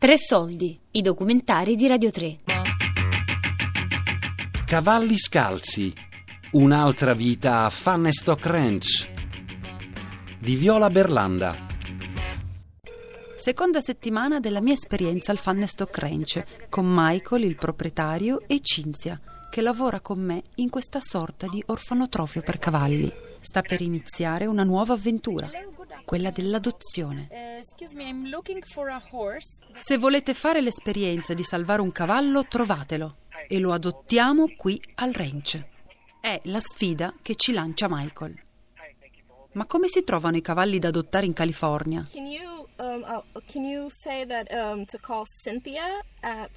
Tre soldi, i documentari di Radio 3. Cavalli scalzi. Un'altra vita a Fannestock Ranch. Di Viola Berlanda. Seconda settimana della mia esperienza al Fannestock Ranch con Michael, il proprietario, e Cinzia, che lavora con me in questa sorta di orfanotrofio per cavalli. Sta per iniziare una nuova avventura, quella dell'adozione. Se volete fare l'esperienza di salvare un cavallo, trovatelo e lo adottiamo qui al ranch. È la sfida che ci lancia Michael. Ma come si trovano i cavalli da adottare in California? Can you um, uh, can you say that um, to call Cynthia at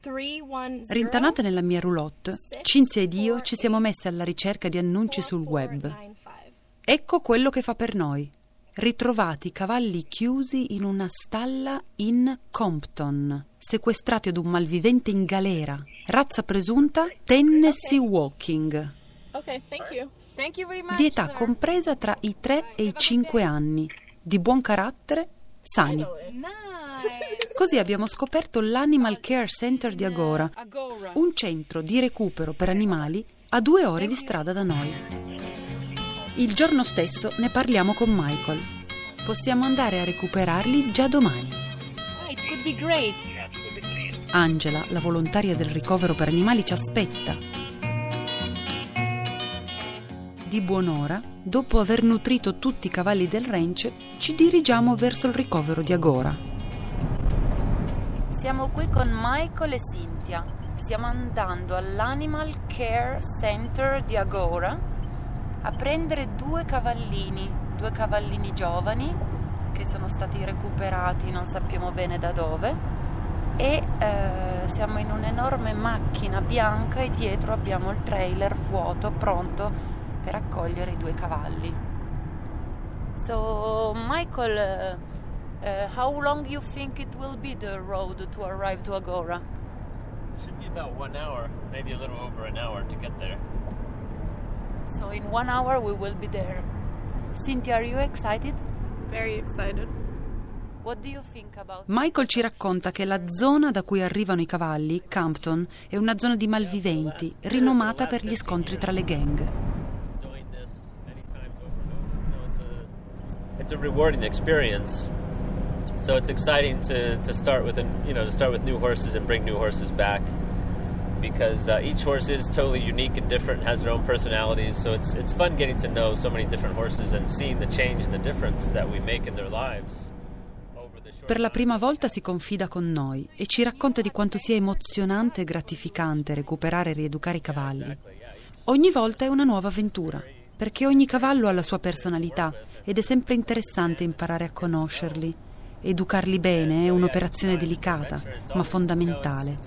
310 Rintanate nella mia roulotte, Cinzia ed io ci siamo messe alla ricerca di annunci sul web. 4495? Ecco quello che fa per noi. Ritrovati cavalli chiusi in una stalla in Compton, sequestrati ad un malvivente in galera. Razza presunta Tennessee Walking. Okay, thank you. Thank you much. Di età sir. compresa tra i 3 e i 5 anni. Di buon carattere, sani. Così abbiamo scoperto l'Animal Care Center di Agora. un centro di recupero per animali a due ore di strada da noi. Il giorno stesso ne parliamo con Michael. Possiamo andare a recuperarli già domani. Oh, it could be great. Angela, la volontaria del ricovero per animali, ci aspetta. Di buon'ora, dopo aver nutrito tutti i cavalli del ranch, ci dirigiamo verso il ricovero di Agora. Siamo qui con Michael e Cynthia. Stiamo andando all'Animal Care Center di Agora a prendere due cavallini, due cavallini giovani che sono stati recuperati non sappiamo bene da dove e eh, siamo in un'enorme macchina bianca e dietro abbiamo il trailer vuoto pronto per accogliere i due cavalli. So Michael uh, how long you think it will be the road to arrive to Agora? Should be about one hour, maybe a little over an hour to get there. So in one hour we will be there. Cynthia, are you excited? Very excited. What do you think about Michael ci racconta che la zona da cui arrivano i cavalli, Campton, è una zona di malviventi, rinomata per gli scontri tra le gang. It's a it's a rewarding experience. So it's exciting to, to start with, an, you know, to start with new horses and bring new horses back, because uh, each horse is totally unique and different, has their own personalities. So it's it's fun getting to know so many different horses and seeing the change and the difference that we make in their lives. Per la prima volta si confida con noi e ci racconta di quanto sia emozionante e gratificante recuperare e rieducare i cavalli. Ogni volta è una nuova avventura, perché ogni cavallo ha la sua personalità ed è sempre interessante imparare a conoscerli. Educarli bene è un'operazione delicata, ma fondamentale.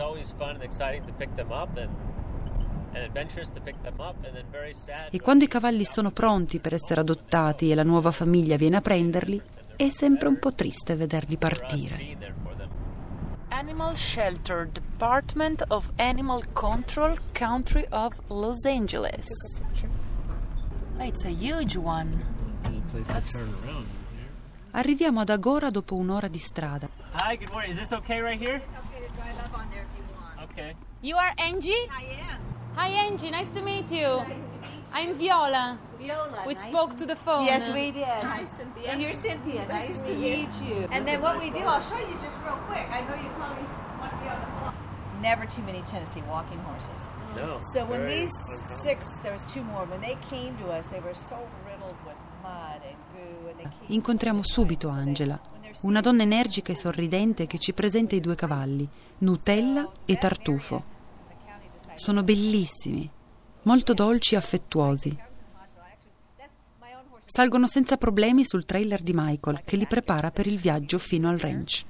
E quando i cavalli sono pronti per essere adottati e la nuova famiglia viene a prenderli, è sempre un po' triste vederli partire. Animal Shelter Department of Animal Control Country of Los Angeles. It's a huge one. Arriviamo ad Agora dopo un'ora di strada. Hi, good morning. Is this okay right here? Okay. You are Angie? I am. Hi Angie, nice to meet you. I'm Viola. Viola. We nice spoke to the phone. Yes, we did. Hi, Cynthia. And you're Cynthia. Nice to meet you. And then what we do, I'll show you just real quick. I know you probably want to be on the floor. Never too many Tennessee walking horses. No. So when very these six, there was two more. When they came to us, they were so riddled with mud and goo, and they came. Incontriamo subito Angela, una donna energica e sorridente che ci presenta i due cavalli, Nutella e Tartufo. Sono bellissimi, molto dolci e affettuosi. Salgono senza problemi sul trailer di Michael che li prepara per il viaggio fino al ranch.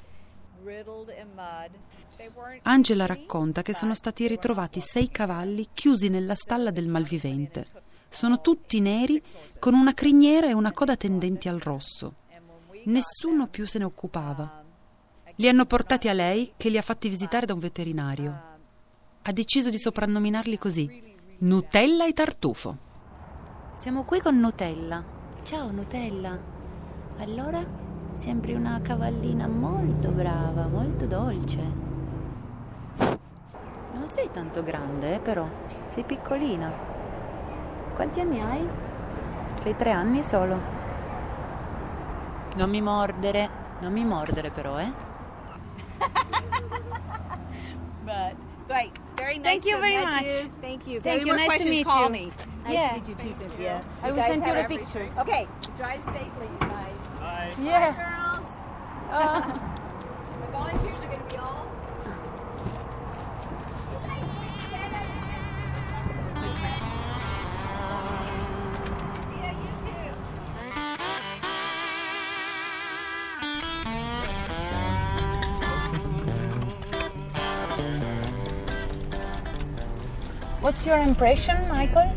Angela racconta che sono stati ritrovati sei cavalli chiusi nella stalla del malvivente. Sono tutti neri con una criniera e una coda tendenti al rosso. Nessuno più se ne occupava. Li hanno portati a lei che li ha fatti visitare da un veterinario. Ha deciso di soprannominarli così, Nutella e Tartufo. Siamo qui con Nutella. Ciao Nutella. Allora, Sembri una cavallina molto brava, molto dolce. Non sei tanto grande, eh, però. Sei piccolina. Quanti anni hai? Sei tre anni solo. Non mi mordere, non mi mordere però, eh. But right, very nice. Thank you to very much. you. Thank you. Thank you. Nice to questions, meet call you. me. Nice Yeah. to meet you too, Cynthia. I will send you the pictures. Okay, drive safely, you guys. Bye. Yeah. Girls, Uh, What's your impression, Michael?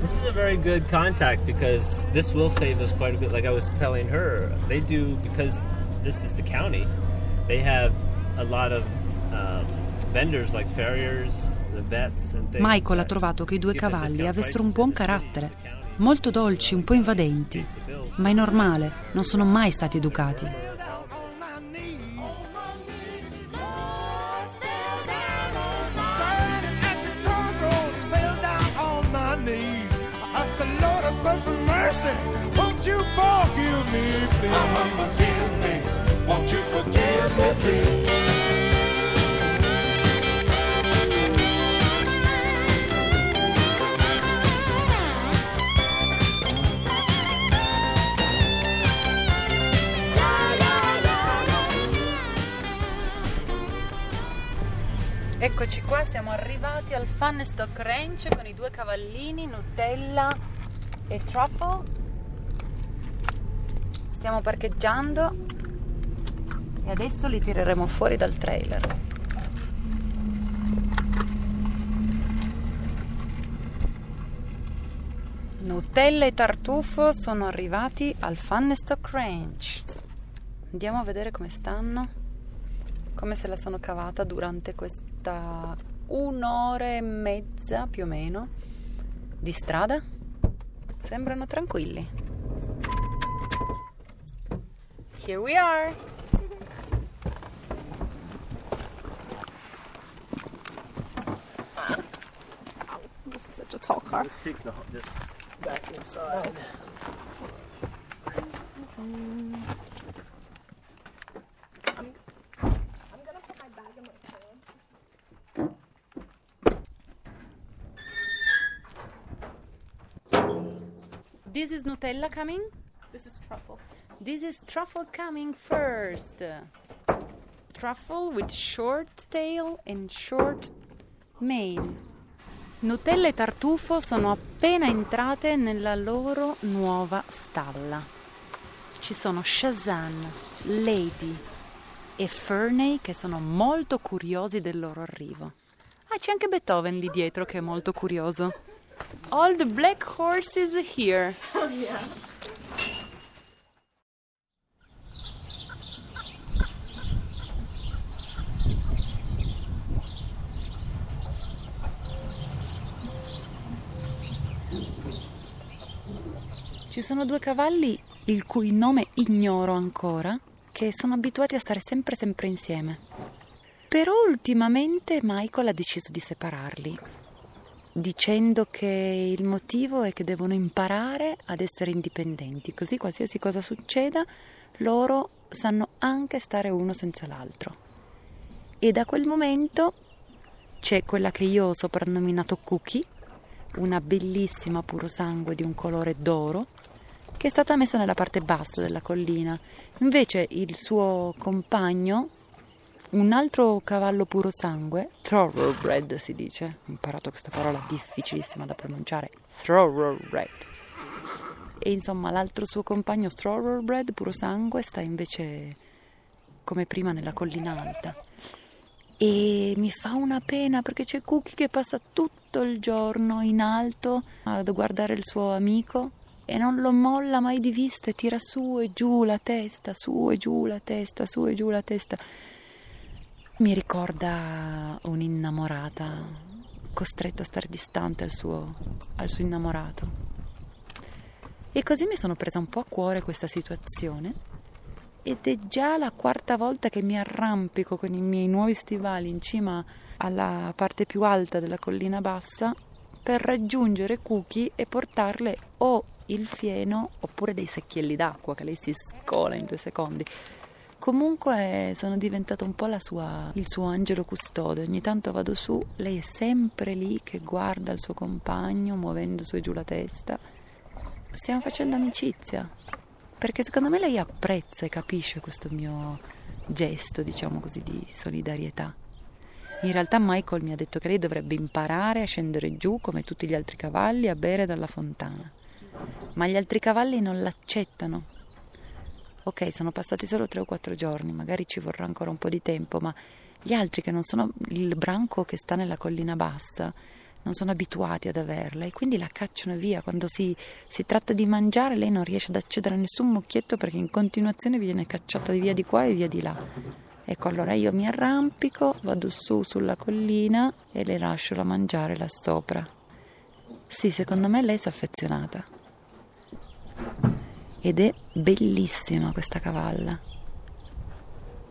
This is a very good contact because this will save us quite a bit. Like I was telling her, they do because this is the county. They have a lot of um, vendors like farriers, the vets, and things. Michael ha trovato che i due cavalli avessero un buon carattere, molto dolci, un po' invadenti, ma è normale, non sono mai stati educati. Of perfect mercy, won't you forgive me, please? Mama, forgive me, won't you forgive me, please? Eccoci qua, siamo arrivati al Fun Stock Ranch con i due cavallini, Nutella e Truffle. Stiamo parcheggiando e adesso li tireremo fuori dal trailer. Nutella e Tartufo sono arrivati al Fun Stock Ranch. Andiamo a vedere come stanno come se la sono cavata durante questa un'ora e mezza più o meno di strada. Sembrano tranquilli. Here we are. This is such a tall car. Let's take the, this back inside. This is Nutella coming? This is truffle. This is truffle coming first. Truffle with short tail and short mane. Nutella e Tartufo sono appena entrate nella loro nuova stalla. Ci sono Shazam, Lady e Ferney che sono molto curiosi del loro arrivo. Ah, c'è anche Beethoven lì dietro che è molto curioso. All the black horses here. Ci sono due cavalli il cui nome ignoro ancora, che sono abituati a stare sempre sempre insieme. Però ultimamente Michael ha deciso di separarli, dicendo che il motivo è che devono imparare ad essere indipendenti, così qualsiasi cosa succeda, loro sanno anche stare uno senza l'altro. E da quel momento c'è quella che io ho soprannominato Cookie, una bellissima puro sangue di un colore d'oro, che è stata messa nella parte bassa della collina. Invece il suo compagno, un altro cavallo puro sangue, thoroughbred si dice, ho imparato questa parola difficilissima da pronunciare, thoroughbred. E insomma l'altro suo compagno, thoroughbred, puro sangue, sta invece come prima nella collina alta. E mi fa una pena perché c'è Cookie che passa tutto il giorno in alto ad guardare il suo amico e non lo molla mai di vista e tira su e giù la testa, su e giù la testa, su e giù la testa. Mi ricorda un'innamorata costretta a stare distante al suo, al suo innamorato. E così mi sono presa un po' a cuore questa situazione ed è già la quarta volta che mi arrampico con i miei nuovi stivali in cima alla parte più alta della collina bassa per raggiungere Cookie e portarle o il fieno oppure dei secchielli d'acqua che lei si scola in due secondi. Comunque sono diventato un po' sua, il suo angelo custode. Ogni tanto vado su, lei è sempre lì che guarda il suo compagno muovendo su e giù la testa. Stiamo facendo amicizia perché secondo me lei apprezza e capisce questo mio gesto, diciamo così, di solidarietà. In realtà Michael mi ha detto che lei dovrebbe imparare a scendere giù come tutti gli altri cavalli a bere dalla fontana. Ma gli altri cavalli non l'accettano. Ok, sono passati solo tre o quattro giorni, magari ci vorrà ancora un po' di tempo, ma gli altri che non sono il branco che sta nella collina bassa non sono abituati ad averla e quindi la cacciano via. Quando si, si, tratta di mangiare lei non riesce ad accedere a nessun mucchietto perché in continuazione viene cacciata via di qua e via di là. Ecco, allora io mi arrampico, vado su sulla collina e le lascio la mangiare là sopra. Sì, secondo me lei si è affezionata. Ed è bellissima questa cavalla.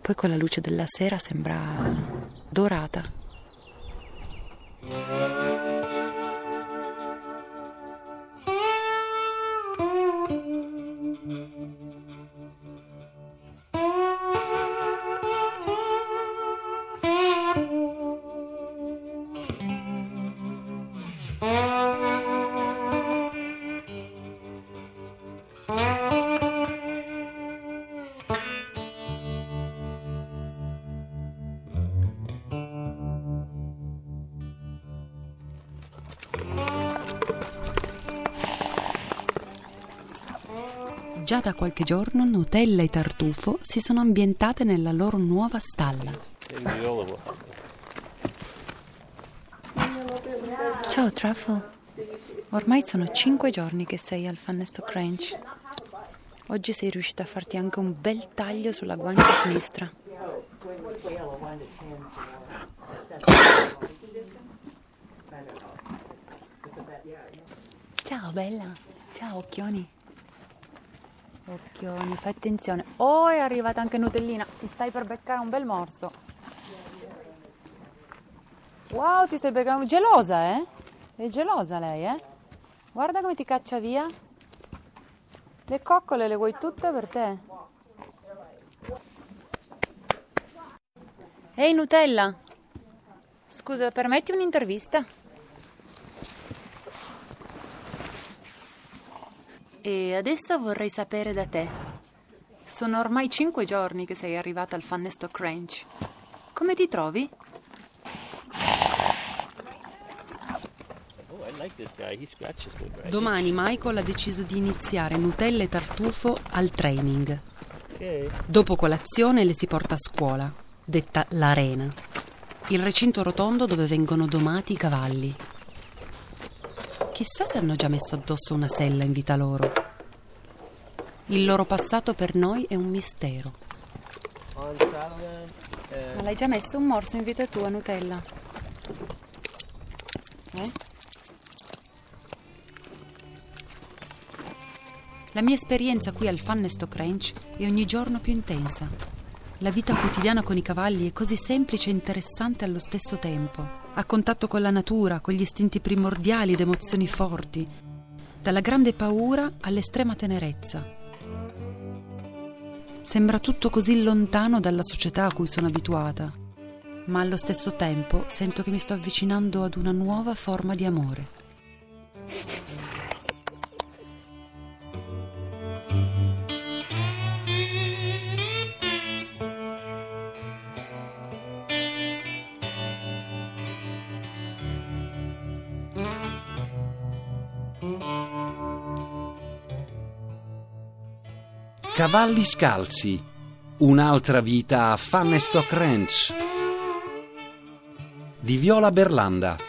Poi con la luce della sera sembra dorata. Già da qualche giorno Nutella e Tartufo si sono ambientate nella loro nuova stalla. Ciao Truffle. Ormai sono cinque giorni che sei al Fannesto Crunch. Oggi sei riuscita a farti anche un bel taglio sulla guancia sinistra. Ciao bella. Ciao occhioni. Occhioni, fai attenzione. Oh, è arrivata anche Nutellina. Ti stai per beccare un bel morso. Wow, ti stai beccando. Gelosa, eh? È gelosa lei, eh? Guarda come ti caccia via. Le coccole le vuoi tutte per te? Ehi Nutella, scusa, permetti un'intervista? E adesso vorrei sapere da te. Sono ormai cinque giorni che sei arrivata al Fannestock Ranch. Come ti trovi? Domani Michael ha deciso di iniziare Nutella e tartufo al training. Dopo colazione le si porta a scuola, detta l'arena, il recinto rotondo dove vengono domati i cavalli. Chissà se hanno già messo addosso una sella in vita loro. Il loro passato per noi è un mistero. Ma l'hai già messo un morso in vita tua, Nutella? Eh? La mia esperienza qui al Fannestock Ranch è ogni giorno più intensa. La vita quotidiana con i cavalli è così semplice e interessante allo stesso tempo, a contatto con la natura, con gli istinti primordiali ed emozioni forti, dalla grande paura all'estrema tenerezza. Sembra tutto così lontano dalla società a cui sono abituata, ma allo stesso tempo sento che mi sto avvicinando ad una nuova forma di amore. Cavalli scalzi. Un'altra vita a Fannestock Ranch. Di Viola Berlanda.